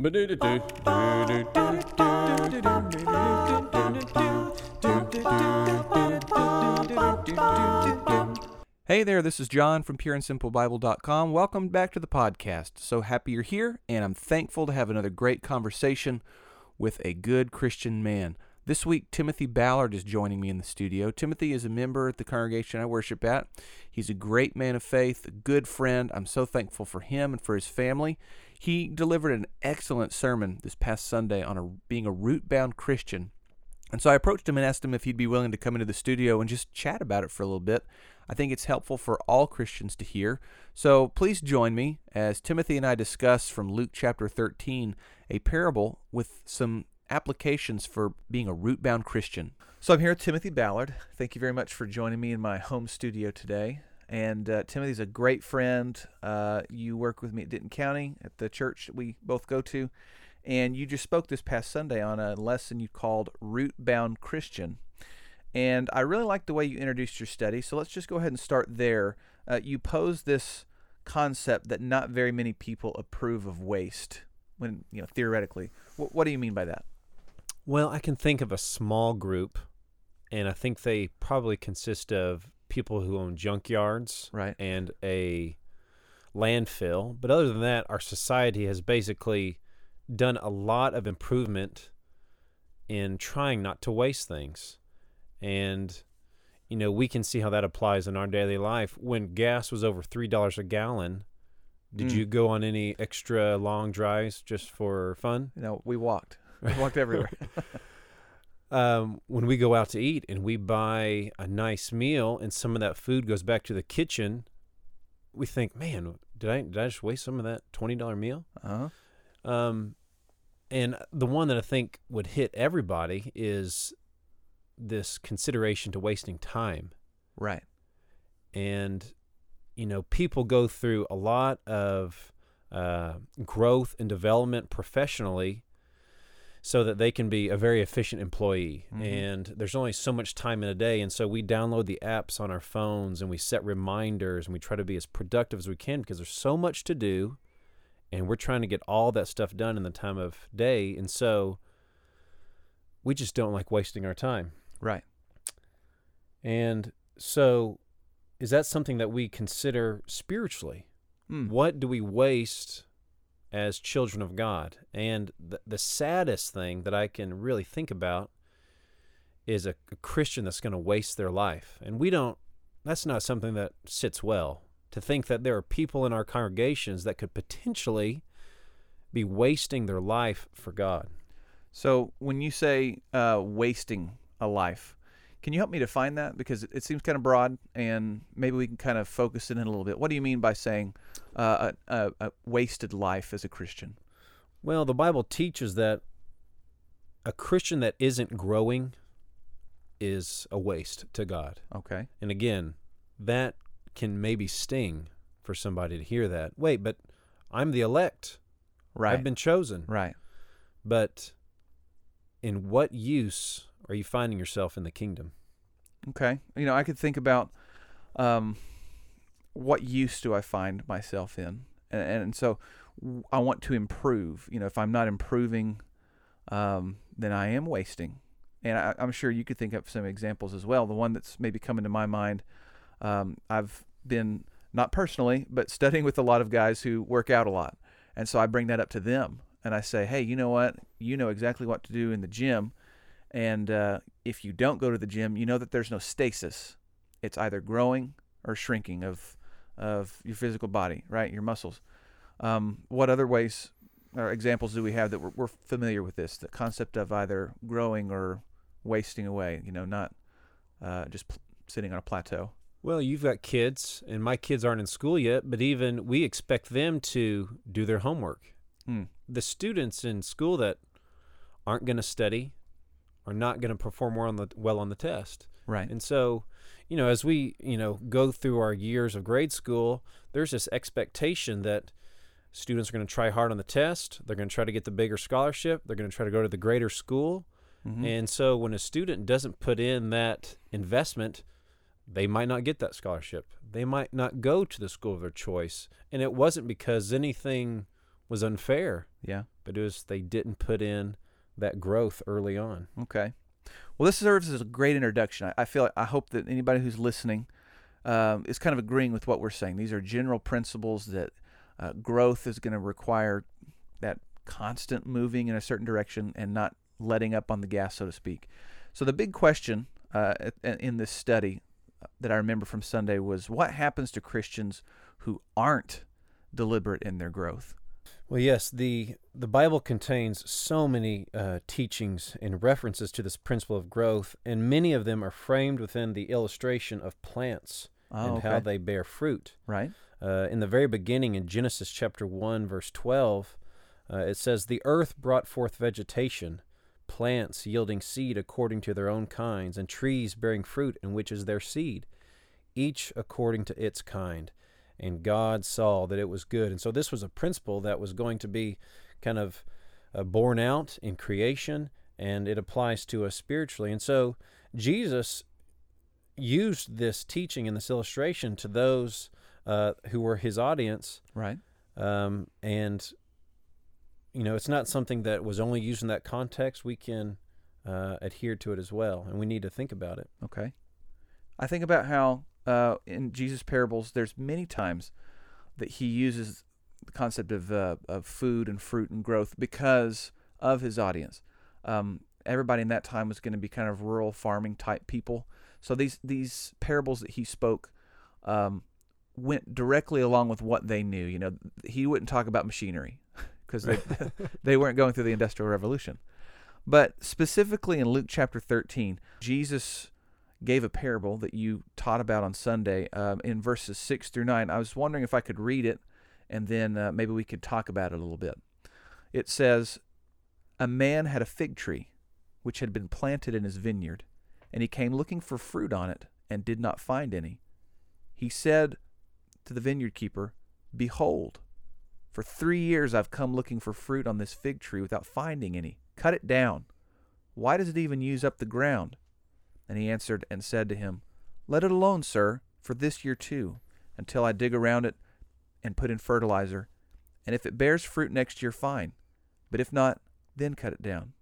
Hey there, this is John from pureandsimplebible.com. Welcome back to the podcast. So happy you're here, and I'm thankful to have another great conversation with a good Christian man. This week, Timothy Ballard is joining me in the studio. Timothy is a member at the congregation I worship at. He's a great man of faith, a good friend. I'm so thankful for him and for his family. He delivered an excellent sermon this past Sunday on a, being a root bound Christian. And so I approached him and asked him if he'd be willing to come into the studio and just chat about it for a little bit. I think it's helpful for all Christians to hear. So please join me as Timothy and I discuss from Luke chapter 13 a parable with some applications for being a root bound Christian. So I'm here with Timothy Ballard. Thank you very much for joining me in my home studio today. And uh, Timothy's a great friend. Uh, you work with me at Denton County at the church that we both go to. And you just spoke this past Sunday on a lesson you called Root Bound Christian. And I really like the way you introduced your study. So let's just go ahead and start there. Uh, you pose this concept that not very many people approve of waste when, you know, theoretically. W- what do you mean by that? Well, I can think of a small group, and I think they probably consist of people who own junkyards Right. and a landfill. But other than that, our society has basically done a lot of improvement in trying not to waste things. And, you know, we can see how that applies in our daily life. When gas was over $3 a gallon, did Mm. you go on any extra long drives just for fun? No, we walked. We walked everywhere. um, when we go out to eat and we buy a nice meal and some of that food goes back to the kitchen, we think, man, did I did I just waste some of that twenty dollar meal? uh-huh. Um, and the one that I think would hit everybody is this consideration to wasting time. Right. And you know, people go through a lot of uh, growth and development professionally so that they can be a very efficient employee. Mhm. And there's only so much time in a day. And so we download the apps on our phones and we set reminders and we try to be as productive as we can because there's so much to do. And we're trying to get all that stuff done in the time of day. And so we just don't like wasting our time. Right. And so, is that something that we consider spiritually? Mm. What do we waste as children of God? And the, the saddest thing that I can really think about is a, a Christian that's going to waste their life. And we don't, that's not something that sits well to think that there are people in our congregations that could potentially be wasting their life for God. So when you say uh, wasting a life, can you help me define that? Because it, it seems kind of broad, and maybe we can kind of focus it in a little bit. What do you mean by saying uh, a, a, a wasted life as a Christian? Well, the Bible teaches that a Christian that isn't growing is a waste to God. Okay. And again, that can maybe sting for somebody to hear that. Wait, but I'm the elect. Right. I've been chosen. right. But in what use are you finding yourself in the kingdom? Okay. You know, I could think about um, what use do I find myself in, and, and so I want to improve. You know, if I'm not improving, um, then I am wasting. And I, I'm sure you could think of some examples as well. The one that's maybe coming to my mind, um, I've been not personally, but studying with a lot of guys who work out a lot, and so I bring that up to them, and I say, hey, you know what? You know exactly what to do in the gym. And uh, if you don't go to the gym, you know that there's no stasis. It's either growing or shrinking of of your physical body, right? Your muscles. Um, what other ways or examples do we have that we're, we're familiar with this? The concept of either growing or wasting away. You know, not uh, just pl- sitting on a plateau. Well, you've got kids, and my kids aren't in school yet, but even we expect them to do their homework. Hmm. The students in school that aren't going to study are not going to perform well on the well on the test. Right. And so, you know, as we, you know, go through our years of grade school, there's this expectation that students are going to try hard on the test, they're going to try to get the bigger scholarship, they're going to try to go to the greater school. Mhm. And so when a student doesn't put in that investment, they might not get that scholarship. They might not go to the school of their choice. And it wasn't because anything was unfair, Yeah. but it was they didn't put in that growth early on. Okay. Well, this serves as a great introduction. I, I feel I hope that anybody who's listening um, is kind of agreeing with what we're saying. These are general principles that uh, growth is going to require that constant moving in a certain direction and not letting up on the gas, so to speak. So the big question uh, in this study uh, that I remember from Sunday was what happens to Christians who aren't deliberate in their growth? Well, yes, the the Bible contains so many uh, teachings and references to this principle of growth, and many of them are framed within the illustration of plants Oh, and how they bear fruit. right. Uh, in the very beginning, in Genesis chapter one, verse twelve, uh, it says, "The earth brought forth vegetation, plants yielding seed according to their own kinds, and trees bearing fruit in which is their seed, each according to its kind." And God saw that it was good. And so this was a principle that was going to be kind of uh, borne out in creation, and it applies to us spiritually. And so Jesus used this teaching and this illustration to those uh, who were his audience. Right. Um, and, you know, it's not something that was only used in that context. We can uh, adhere to it as well, and we need to think about it. Okay. I think about how uh, in Jesus' parables, there's many times that he uses the concept of uh, of food and fruit and growth because of his audience. Um, everybody in that time was going to be kind of rural farming type people. So these these parables that he spoke um, went directly along with what they knew. You know, he wouldn't talk about machinery because they they weren't going through the industrial revolution. But specifically in Luke chapter 13, Jesus gave a parable that you taught about on Sunday um, in verses 6 through 9. I was wondering if I could read it and then uh, maybe we could talk about it a little bit. It says, A man had a fig tree which had been planted in his vineyard, and he came looking for fruit on it and did not find any. He said to the vineyard keeper, Behold, for three years I've come looking for fruit on this fig tree without finding any. Cut it down. Why does it even use up the ground? And he answered and said to him, Let it alone, sir, for this year too, until I dig around it and put in fertilizer. And if it bears fruit next year, fine. But if not, then cut it down.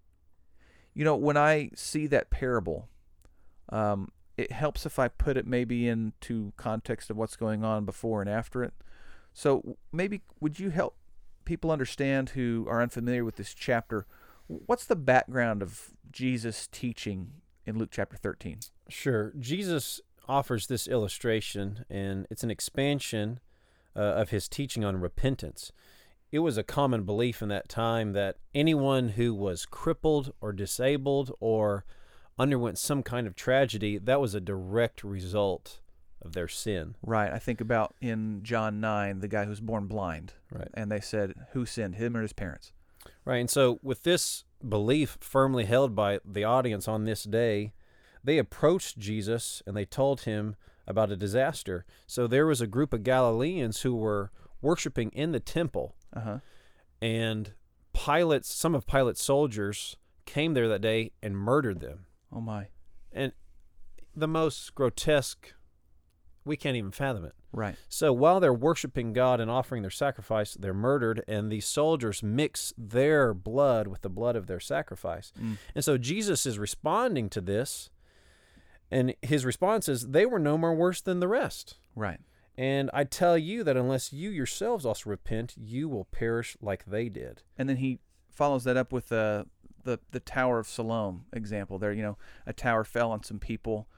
You know, when I see that parable, um, it helps if I put it maybe into context of what's going on before and after it. So maybe would you help people understand who are unfamiliar with this chapter? What's the background of Jesus' teaching in Luke chapter 13? Sure. Jesus offers this illustration, and it's an expansion uh, of his teaching on repentance. It was a common belief in that time that anyone who was crippled or disabled or underwent some kind of tragedy, that was a direct result of their sin. Right. I think about in John 9, the guy who's born blind. Right. And they said, Who sinned, him or his parents? Right. And so, with this belief firmly held by the audience on this day, they approached Jesus and they told him about a disaster. So, there was a group of Galileans who were worshiping in the temple, Uh huh. and Pilate's, some of Pilate's soldiers came there that day and murdered them. Oh, my. And the most grotesque, we can't even fathom it. Right. So while they're worshiping God and offering their sacrifice, they're murdered, and these soldiers mix their blood with the blood of their sacrifice. Mm. And so Jesus is responding to this, and his response is, They were no more worse than the rest. Right. And I tell you that unless you yourselves also repent, you will perish like they did. And then he follows that up with uh, the the Tower of Siloam example. There, you know, a tower fell on some people.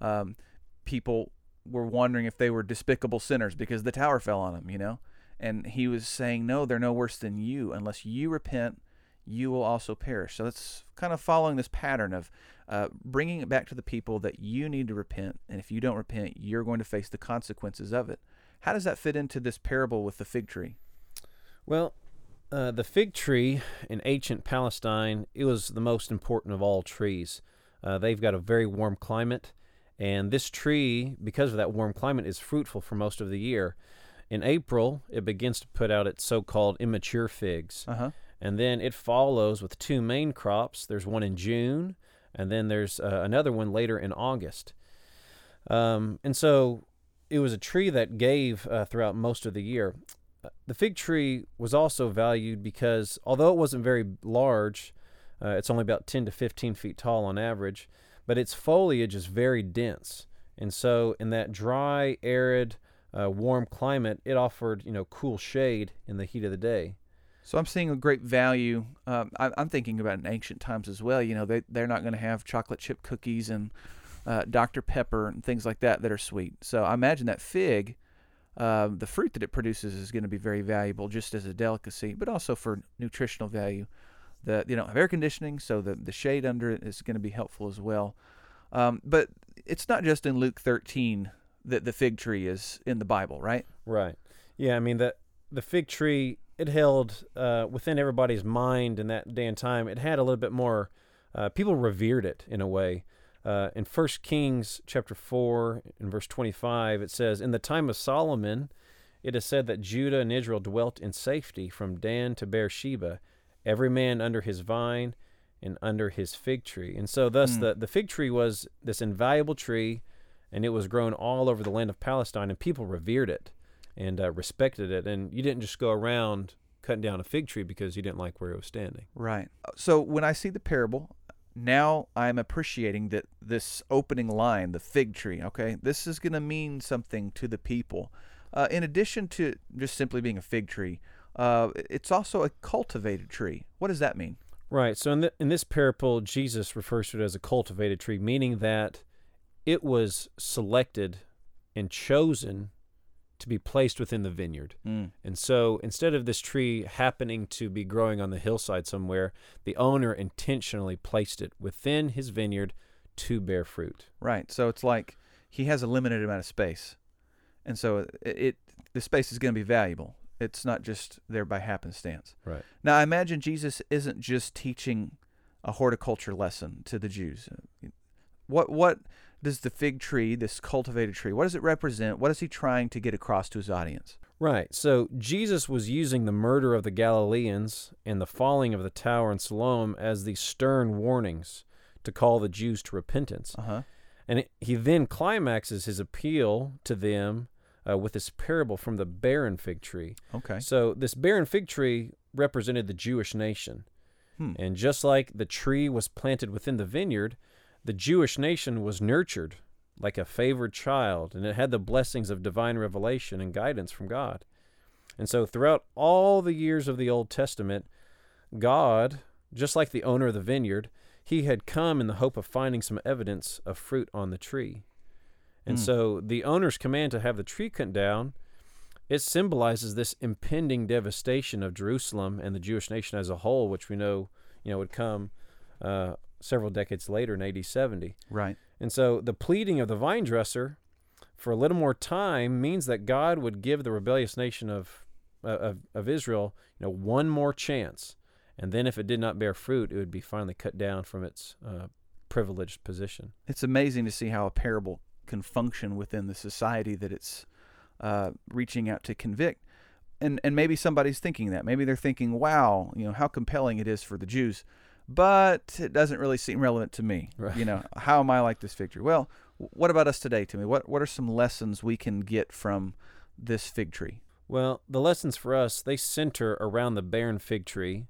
Um, people were wondering if they were despicable sinners because the tower fell on them. You know, and he was saying, no, they're no worse than you. Unless you repent, you will also perish. So that's kind of following this pattern of uh, bringing it back to the people that you need to repent, and if you don't repent, you're going to face the consequences of it. How does that fit into this parable with the fig tree? Well, uh, the fig tree in ancient Palestine, it was the most important of all trees. Uh, they've got a very warm climate, and this tree, because of that warm climate, is fruitful for most of the year. In April, it begins to put out its so called immature figs, Uh huh. and then it follows with two main crops. There's one in June, and then there's uh, another one later in August. Um, and so it was a tree that gave uh, throughout most of the year. Uh, the fig tree was also valued because although it wasn't very large, uh, it's only about 10 to 15 feet tall on average, but its foliage is very dense. And so, in that dry, arid, uh, warm climate, it offered you know cool shade in the heat of the day. So I'm seeing a great value. Um, I, I'm thinking about in ancient times as well. You know, they they're not going to have chocolate chip cookies and uh, Dr Pepper and things like that that are sweet. So I imagine that fig, uh, the fruit that it produces, is going to be very valuable just as a delicacy, but also for nutritional value. The you don't have air conditioning, so the the shade under it is going to be helpful as well. Um, but it's not just in Luke 13 that the fig tree is in the Bible, right? Right. Yeah. I mean that the fig tree it held uh, within everybody's mind in that day and time. It had a little bit more. Uh, people revered it in a way. Uh, in First Kings chapter four, in verse twenty-five, it says, "In the time of Solomon, it is said that Judah and Israel dwelt in safety from Dan to Beersheba, every man under his vine and under his fig tree." And so, thus, Mm. the the fig tree was this invaluable tree, and it was grown all over the land of Palestine, and people revered it and uh, respected it. And you didn't just go around cutting down a fig tree because you didn't like where it was standing. Right. So when I see the parable, now I'm appreciating that this opening line, the fig tree, okay, this is going to mean something to the people. Uh, in addition to just simply being a fig tree, uh, it's also a cultivated tree. What does that mean? Right. So in, the, in this parable, Jesus refers to it as a cultivated tree, meaning that it was selected and chosen to be placed within the vineyard. Mm. And so instead of this tree happening to be growing on the hillside somewhere, the owner intentionally placed it within his vineyard to bear fruit. Right. So it's like he has a limited amount of space, and so it, it the space is going to be valuable. It's not just there by happenstance. Right. Now, I imagine Jesus isn't just teaching a horticulture lesson to the Jews. What what does the fig tree, this cultivated tree, what does it represent? What is he trying to get across to his audience? Right. So Jesus was using the murder of the Galileans and the falling of the tower in Siloam as these stern warnings to call the Jews to repentance. Uh huh. And it, he then climaxes his appeal to them uh, with this parable from the barren fig tree. Okay. So this barren fig tree represented the Jewish nation. Hmm. And just like the tree was planted within the vineyard, the Jewish nation was nurtured like a favored child, and it had the blessings of divine revelation and guidance from God. And so, throughout all the years of the Old Testament, God, just like the owner of the vineyard, he had come in the hope of finding some evidence of fruit on the tree. And Hmm. so, the owner's command to have the tree cut down, it symbolizes this impending devastation of Jerusalem and the Jewish nation as a whole, which we know, you know, would come uh, several decades later in AD 70. Right. And so the pleading of the vine dresser for a little more time means that God would give the rebellious nation of, uh, of, of Israel, you know, one more chance. And then if it did not bear fruit, it would be finally cut down from its uh, privileged position. It's amazing to see how a parable can function within the society that it's uh, reaching out to convict. And and maybe somebody's thinking that. Maybe they're thinking, "Wow, you know how compelling it is for the Jews," but it doesn't really seem relevant to me. Right. You know, how am I like this fig tree? Well, what about us today, Timmy? What what are some lessons we can get from this fig tree? Well, the lessons for us, they center around the barren fig tree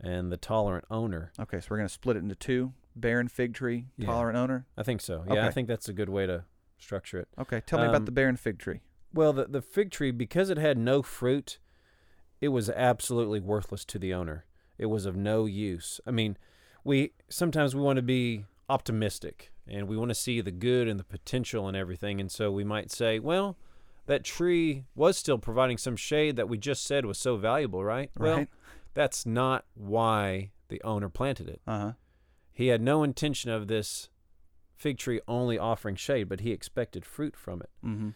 and the tolerant owner. Okay, so we're going to split it into two: barren fig tree, Yeah. tolerant owner. I think so. Yeah, I think that's a good way to structure it. Okay, tell me about Um, the barren fig tree. Well, the, the fig tree, because it had no fruit, it was absolutely worthless to the owner. It was of no use. I mean, we sometimes we want to be optimistic and we want to see the good and the potential and everything. And so we might say, well, that tree was still providing some shade that we just said was so valuable, right? right. Well, that's not why the owner planted it. Uh huh. He had no intention of this fig tree only offering shade, but he expected fruit from it. Mm-hmm.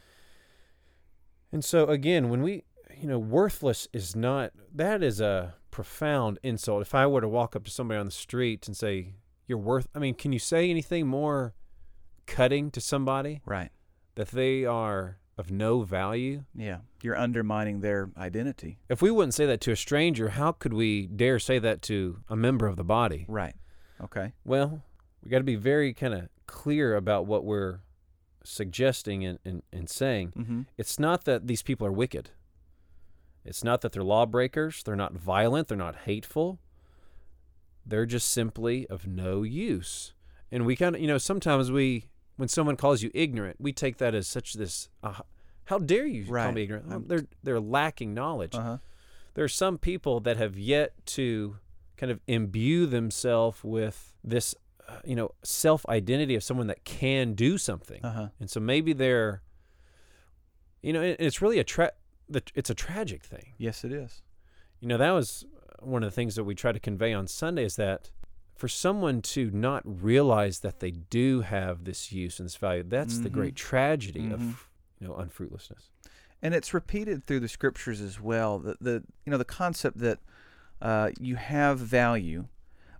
And so again, when we, you know, worthless is not that is a profound insult. If I were to walk up to somebody on the street and say, "You're worth," I mean, can you say anything more cutting to somebody Right. that they are of no value? Yeah. You're undermining their identity. If we wouldn't say that to a stranger, how could we dare say that to a member of the body? Right. Okay. Well, we got to be very kind of clear about what we're suggesting and, and, and saying. Mm-hmm. It's not that these people are wicked. It's not that they're lawbreakers, they're not violent, they're not hateful. They're just simply of no use. And we kind of, you know, sometimes we, when someone calls you ignorant, we take that as such this, uh, how dare you call me ignorant? They're they're lacking knowledge. Uh huh. There are some people that have yet to kind of imbue themselves with this, uh, you know, self identity of someone that can do something. Uh huh. And so maybe they're, you know, it, it's really a tra- the, it's a tragic thing. Yes, it is. You know, that was one of the things that we try to convey on Sunday is that for someone to not realize that they do have this use and this value, that's the Mhm. great tragedy Mhm. of, you know, unfruitlessness. and it's repeated through the scriptures as well. The, the you know the concept that uh, you have value,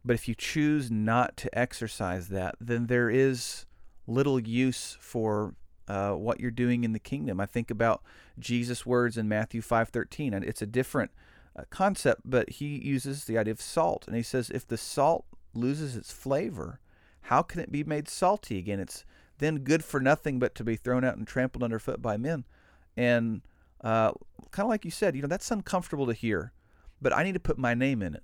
but if you choose not to exercise that, then there is little use for uh, what you're doing in the kingdom. I think about Jesus' words in Matthew five thirteen, and it's a different uh, concept, but he uses the idea of salt, and he says if the salt loses its flavor, how can it be made salty again? It's then good for nothing but to be thrown out and trampled underfoot by men and uh, kind of like you said, you know, that's uncomfortable to hear, but I need to put my name in it.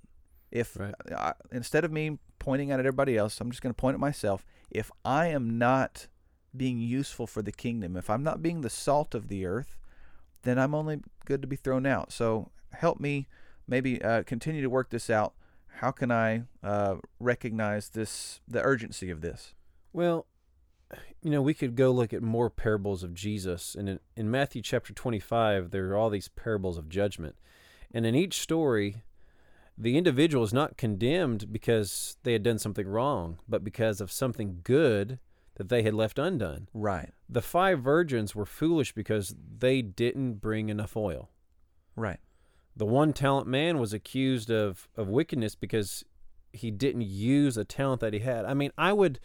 If Right. I, instead of me pointing out at everybody else, I'm just going to point at myself. If I am not being useful for the kingdom, if I'm not being the salt of the earth, then I'm only good to be thrown out. So help me maybe uh, continue to work this out. How can I uh, recognize this, the urgency of this? Well, you know, we could go look at more parables of Jesus. And in, in Matthew chapter 25, there are all these parables of judgment. And in each story, the individual is not condemned because they had done something wrong, but because of something good that they had left undone. Right, The five virgins were foolish because they didn't bring enough oil. right, The one talent man was accused of, of wickedness because he didn't use a talent that he had. I mean, I would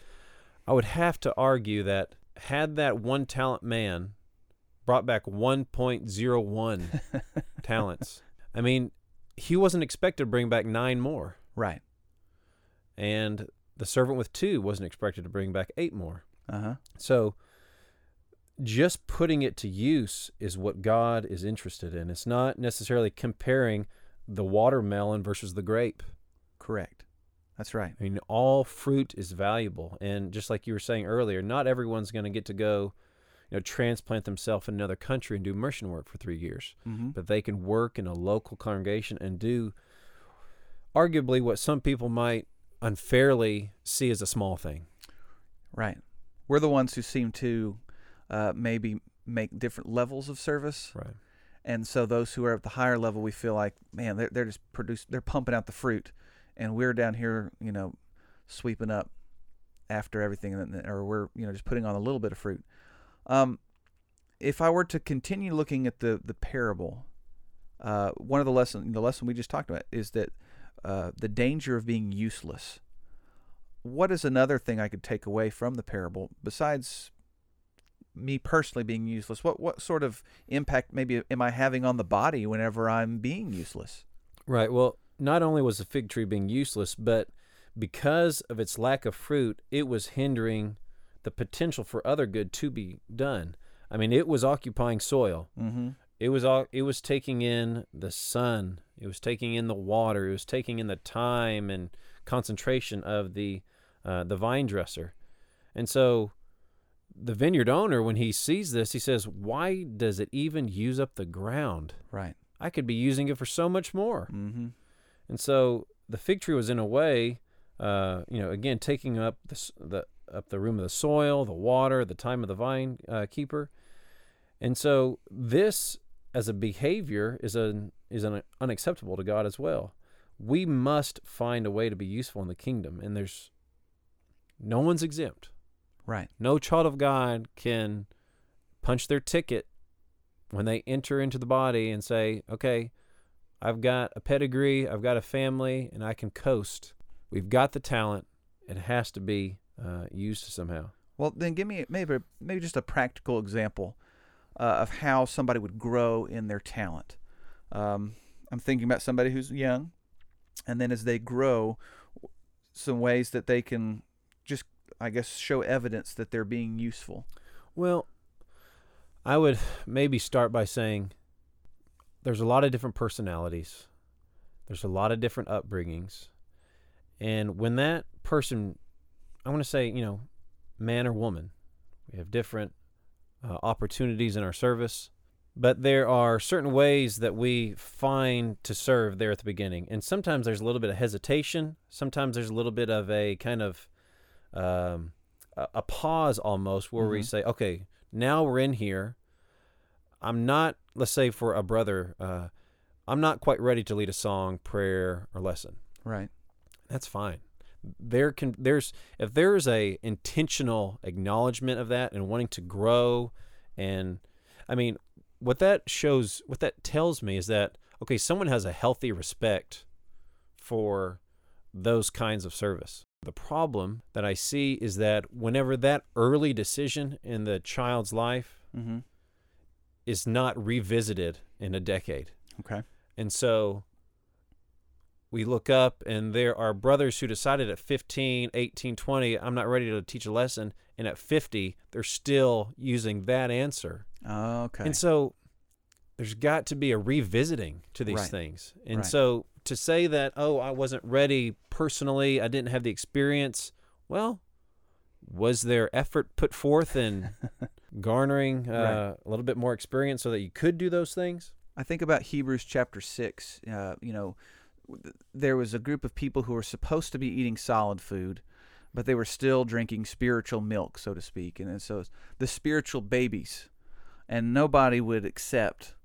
I would have to argue that had that one talent man brought back 1.01 talents, I mean, he wasn't expected to bring back nine more. right. And the servant with two wasn't expected to bring back eight more. Uh huh. So just putting it to use is what God is interested in. It's not necessarily comparing the watermelon versus the grape. Correct. That's right. I mean, all fruit is valuable. And just like you were saying earlier, not everyone's going to get to go, you know, transplant themselves in another country and do mission work for three years. Mm-hmm. But they can work in a local congregation and do arguably what some people might unfairly see as a small thing. Right. We're the ones who seem to uh, maybe make different levels of service, Right. and so those who are at the higher level, we feel like, man, they're they're just produce they're pumping out the fruit, and we're down here, you know, sweeping up after everything, or we're you know just putting on a little bit of fruit. Um, if I were to continue looking at the the parable, uh, one of the lesson the lesson we just talked about is that uh, the danger of being useless. What is another thing I could take away from the parable besides me personally being useless? What what sort of impact maybe am I having on the body whenever I'm being useless? Right. Well, not only was the fig tree being useless, but because of its lack of fruit, it was hindering the potential for other good to be done. I mean, it was occupying soil. Mm-hmm. It was all, it was taking in the sun. It was taking in the water. It was taking in the time and concentration of the uh, the vine dresser. And so the vineyard owner when he sees this, he says, "Why does it even use up the ground? Right. I could be using it for so much more." Mm-hmm. And so the fig tree was in a way, uh, you know, again taking up the, the up the room of the soil, the water, the time of the vine uh, keeper. And so this, as a behavior, is an is an unacceptable to God as well. We must find a way to be useful in the kingdom, and there's no one's exempt. Right. No child of God can punch their ticket when they enter into the body and say, okay, I've got a pedigree, I've got a family, and I can coast. We've got the talent. It has to be uh, used somehow. Well, then give me maybe maybe just a practical example uh, of how somebody would grow in their talent. Um, I'm thinking about somebody who's young, and then as they grow, some ways that they can just, I guess, show evidence that they're being useful. Well, I would maybe start by saying there's a lot of different personalities. There's a lot of different upbringings. And when that person, I want to say, you know, man or woman, we have different uh, opportunities in our service, but there are certain ways that we find to serve there at the beginning. And sometimes there's a little bit of hesitation. Sometimes there's a little bit of a kind of um, a, pause almost where we Mhm. say, okay, now we're in here. I'm not, let's say for a brother, uh, I'm not quite ready to lead a song, prayer, or lesson. Right. That's fine. There can there's if there's a intentional acknowledgement of that and wanting to grow and I mean what that shows what that tells me is that okay someone has a healthy respect for those kinds of service. The problem that I see is that whenever that early decision in the child's life Mm-hmm. is not revisited in a decade. Okay. And so we look up, and there are brothers who decided at 15, 18, 20, I'm not ready to teach a lesson. And at 50, they're still using that answer. Okay. And so there's got to be a revisiting to these Right. things. And Right. so to say that, oh, I wasn't ready personally, I didn't have the experience, well, was there effort put forth in garnering uh, a little bit more experience so that you could do those things? I think about Hebrews chapter 6. Uh, you know, there was a group of people who were supposed to be eating solid food, but they were still drinking spiritual milk, so to speak. And so the spiritual babies. And nobody would accept,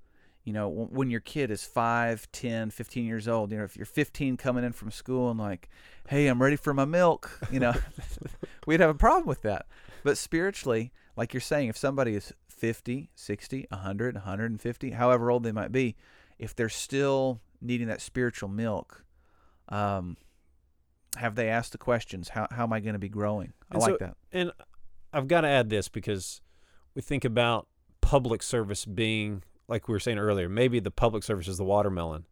you know, when your kid is 5, 10, 15 years old, you know, if you're 15 coming in from school and like, hey, I'm ready for my milk, you know, we'd have a problem with that. But spiritually, like you're saying, if somebody is 50, 60, 100, 150, however old they might be, if they're still needing that spiritual milk, um, have they asked the questions? How, how am I going to be growing? I And like so- that. And I've got to add this because we think about public service being like we were saying earlier. Maybe the public service is the watermelon,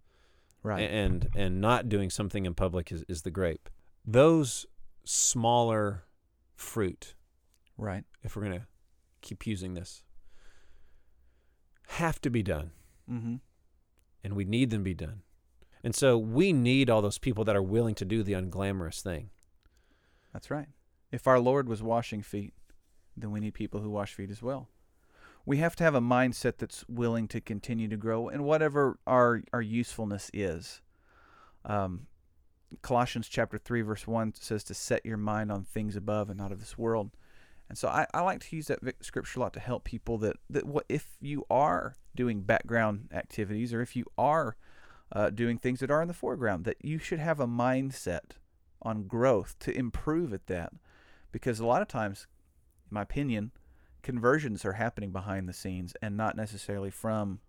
Right. and and not doing something in public is, is the grape. Those smaller fruit, right. if we're gonna keep using this, have to be done, Mm-hmm. And we need them to be done. And so we need all those people that are willing to do the unglamorous thing. That's right. If our Lord was washing feet, then we need people who wash feet as well. We have to have a mindset that's willing to continue to grow in whatever our, our usefulness is. Um, Colossians chapter 3, verse 1 says to set your mind on things above and not of this world. And so I, I like to use that scripture a lot to help people that, that what if you are doing background activities or if you are uh, doing things that are in the foreground, that you should have a mindset on growth to improve at that. Because a lot of times, in my opinion, conversions are happening behind the scenes and not necessarily from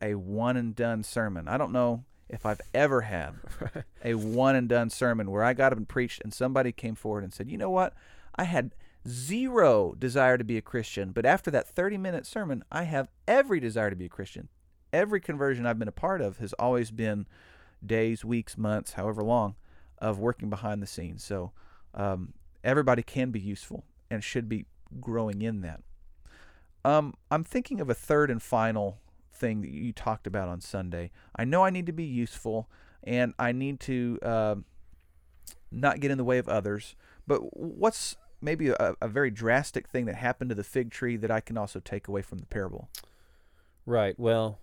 a one and done sermon. I don't know if I've ever had a one and done sermon where I got up and preached and somebody came forward and said, you know what? I had zero desire to be a Christian, but after that 30 minute sermon, I have every desire to be a Christian. Every conversion I've been a part of has always been days, weeks, months, however long, of working behind the scenes. So um, everybody can be useful and should be growing in that. Um, I'm thinking of a third and final thing that you talked about on Sunday. I know I need to be useful and I need to um not get in the way of others, but what's maybe a, a very drastic thing that happened to the fig tree that I can also take away from the parable? Right. Well,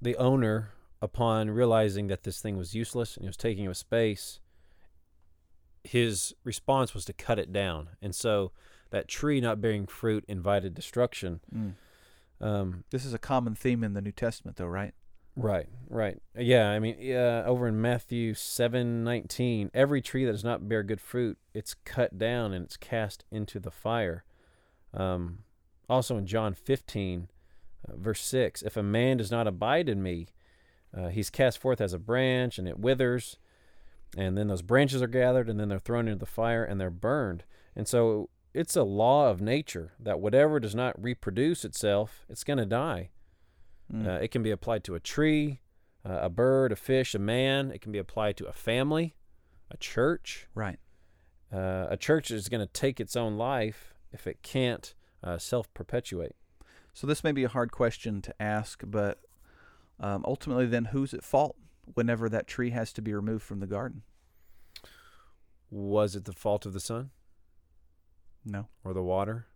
the owner, upon realizing that this thing was useless and it was taking up space, his response was to cut it down. And so that tree not bearing fruit invited destruction. Mm. Um, This is a common theme in the New Testament, though, right? Right, right. Yeah, I mean, yeah, over in Matthew 7 19, every tree that does not bear good fruit, it's cut down and it's cast into the fire. Um, also in John 15, uh, verse 6, if a man does not abide in me, uh, he's cast forth as a branch and it withers. And then those branches are gathered and then they're thrown into the fire and they're burned. And so it's a law of nature that whatever does not reproduce itself, it's going to die. Mm. Uh, it can be applied to a tree, uh, a bird, a fish, a man. It can be applied to a family, a church. right. Uh, a church is going to take its own life if it can't uh, self perpetuate. So this may be a hard question to ask, but um, ultimately, then who's at fault whenever that tree has to be removed from the garden? Was it the fault of the sun No. or the water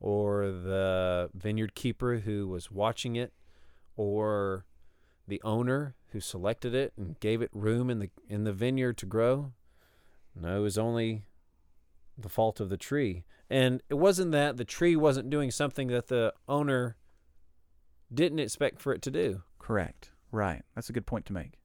or the vineyard keeper who was watching it or the owner who selected it and gave it room in the in the vineyard to grow? No, it was only the fault of the tree. And it wasn't that the tree wasn't doing something that the owner didn't expect for it to do. Correct. Right. That's a good point to make.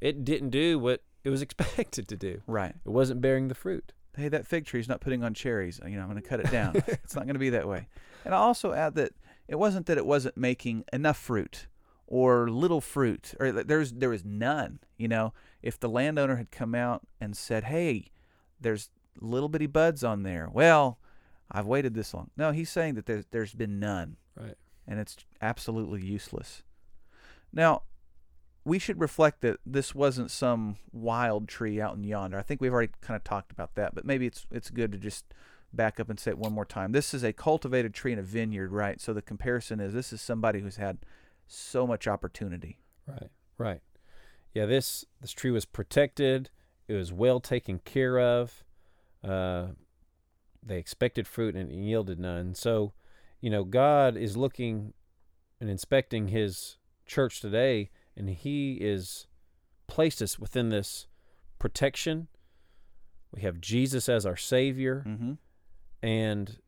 It didn't do what it was expected to do. Right. It wasn't bearing the fruit. Hey, that fig tree's not putting on cherries. You know, I'm going to cut it down. it's not going to be that way. And I'll also add that it wasn't that it wasn't making enough fruit or little fruit or there's there was none. You know, if the landowner had come out and said, "Hey, there's little bitty buds on there," well, I've waited this long. No, he's saying that there's there's been none. Right. and it's absolutely useless. Now, we should reflect that this wasn't some wild tree out in yonder. I think we've already kind of talked about that, but maybe it's it's good to just back up and say it one more time. This is a cultivated tree in a vineyard, right? So the comparison is this is somebody who's had so much opportunity. Right. Right. Yeah, this this tree was protected. It was well taken care of. Uh, they expected fruit and it yielded none. So, you know, God is looking and inspecting His church today, and He is placed us within this protection. We have Jesus as our Savior, Mm-hmm. And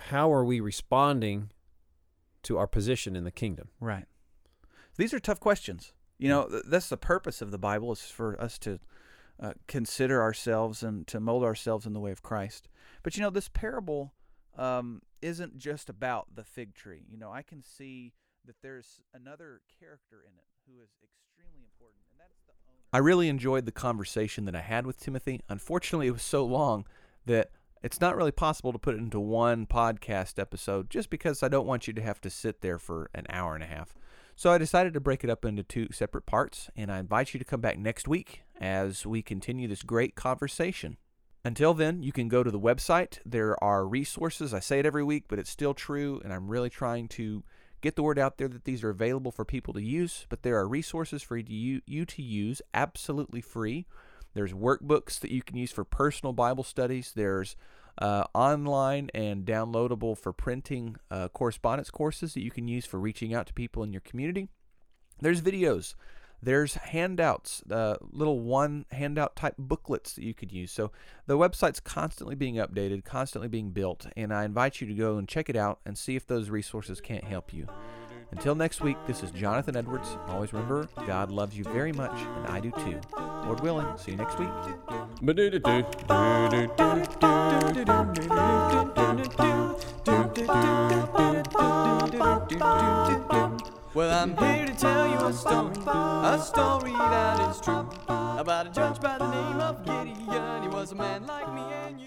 how are we responding to our position in the kingdom? Right. These are tough questions. You know, th- that's the purpose of the Bible is for us to uh, consider ourselves and to mold ourselves in the way of Christ. But you know, this parable um, isn't just about the fig tree. You know, I can see that there's another character in it who is extremely important, and that's the owner. I really enjoyed the conversation that I had with Timothy. Unfortunately, it was so long that it's not really possible to put it into one podcast episode just because I don't want you to have to sit there for an hour and a half. So I decided to break it up into two separate parts, and I invite you to come back next week as we continue this great conversation. Until then, you can go to the website. There are resources. I say it every week, but it's still true, and I'm really trying to get the word out there that these are available for people to use. But there are resources for you, to use absolutely free. There's workbooks that you can use for personal Bible studies. There's uh, online and downloadable for printing uh, correspondence courses that you can use for reaching out to people in your community. There's videos. There's handouts, uh, little one handout type booklets that you could use. So the website's constantly being updated, constantly being built, and I invite you to go and check it out and see if those resources can't help you. Until next week, this is Jonathan Edwards. Always remember, God loves you very much, and I do too. Lord willing, see you next week. Well, I'm here to tell you a story, a story that is true about a judge by the name of Gideon. He was a man like me and